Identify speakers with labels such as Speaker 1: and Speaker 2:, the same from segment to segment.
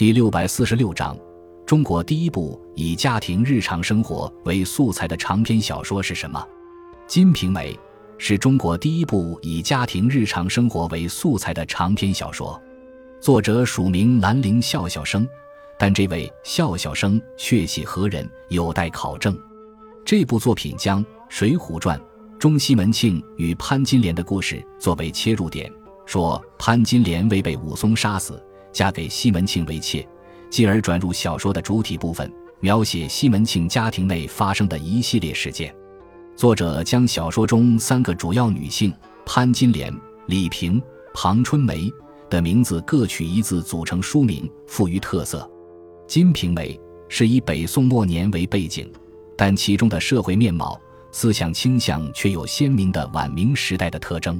Speaker 1: 第六百四十六章，中国第一部以家庭日常生活为素材的长篇小说是什么？《金瓶梅》是中国第一部以家庭日常生活为素材的长篇小说，作者署名兰陵笑笑生，但这位笑笑生确系何人，有待考证。这部作品将《水浒传》中西门庆与潘金莲的故事作为切入点，说潘金莲未被武松杀死，嫁给西门庆为妾，继而转入小说的主体部分，描写西门庆家庭内发生的一系列事件。作者将小说中三个主要女性潘金莲、李萍、庞春梅的名字各取一字组成书名，赋予特色。《金瓶梅》是以北宋末年为背景。但其中的社会面貌、思想倾向却有鲜明的晚明时代的特征。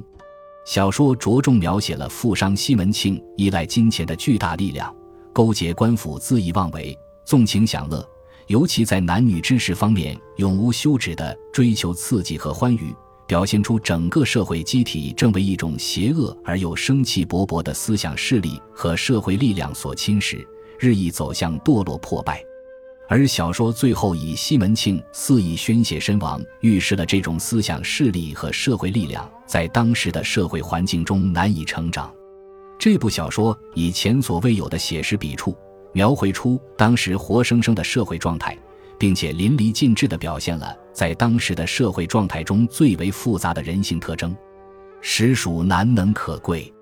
Speaker 1: 小说着重描写了富商西门庆依赖金钱的巨大力量，勾结官府恣意妄为、纵情享乐，尤其在男女之事方面永无休止的追求刺激和欢愉，表现出整个社会机体正为一种邪恶而又生气勃勃的思想势力和社会力量所侵蚀，日益走向堕落破败。而小说最后以西门庆肆意宣泄身亡，预示了这种思想势力和社会力量在当时的社会环境中难以成长。这部小说以前所未有的写实笔触，描绘出当时活生生的社会状态，并且淋漓尽致地表现了在当时的社会状态中最为复杂的人性特征，实属难能可贵。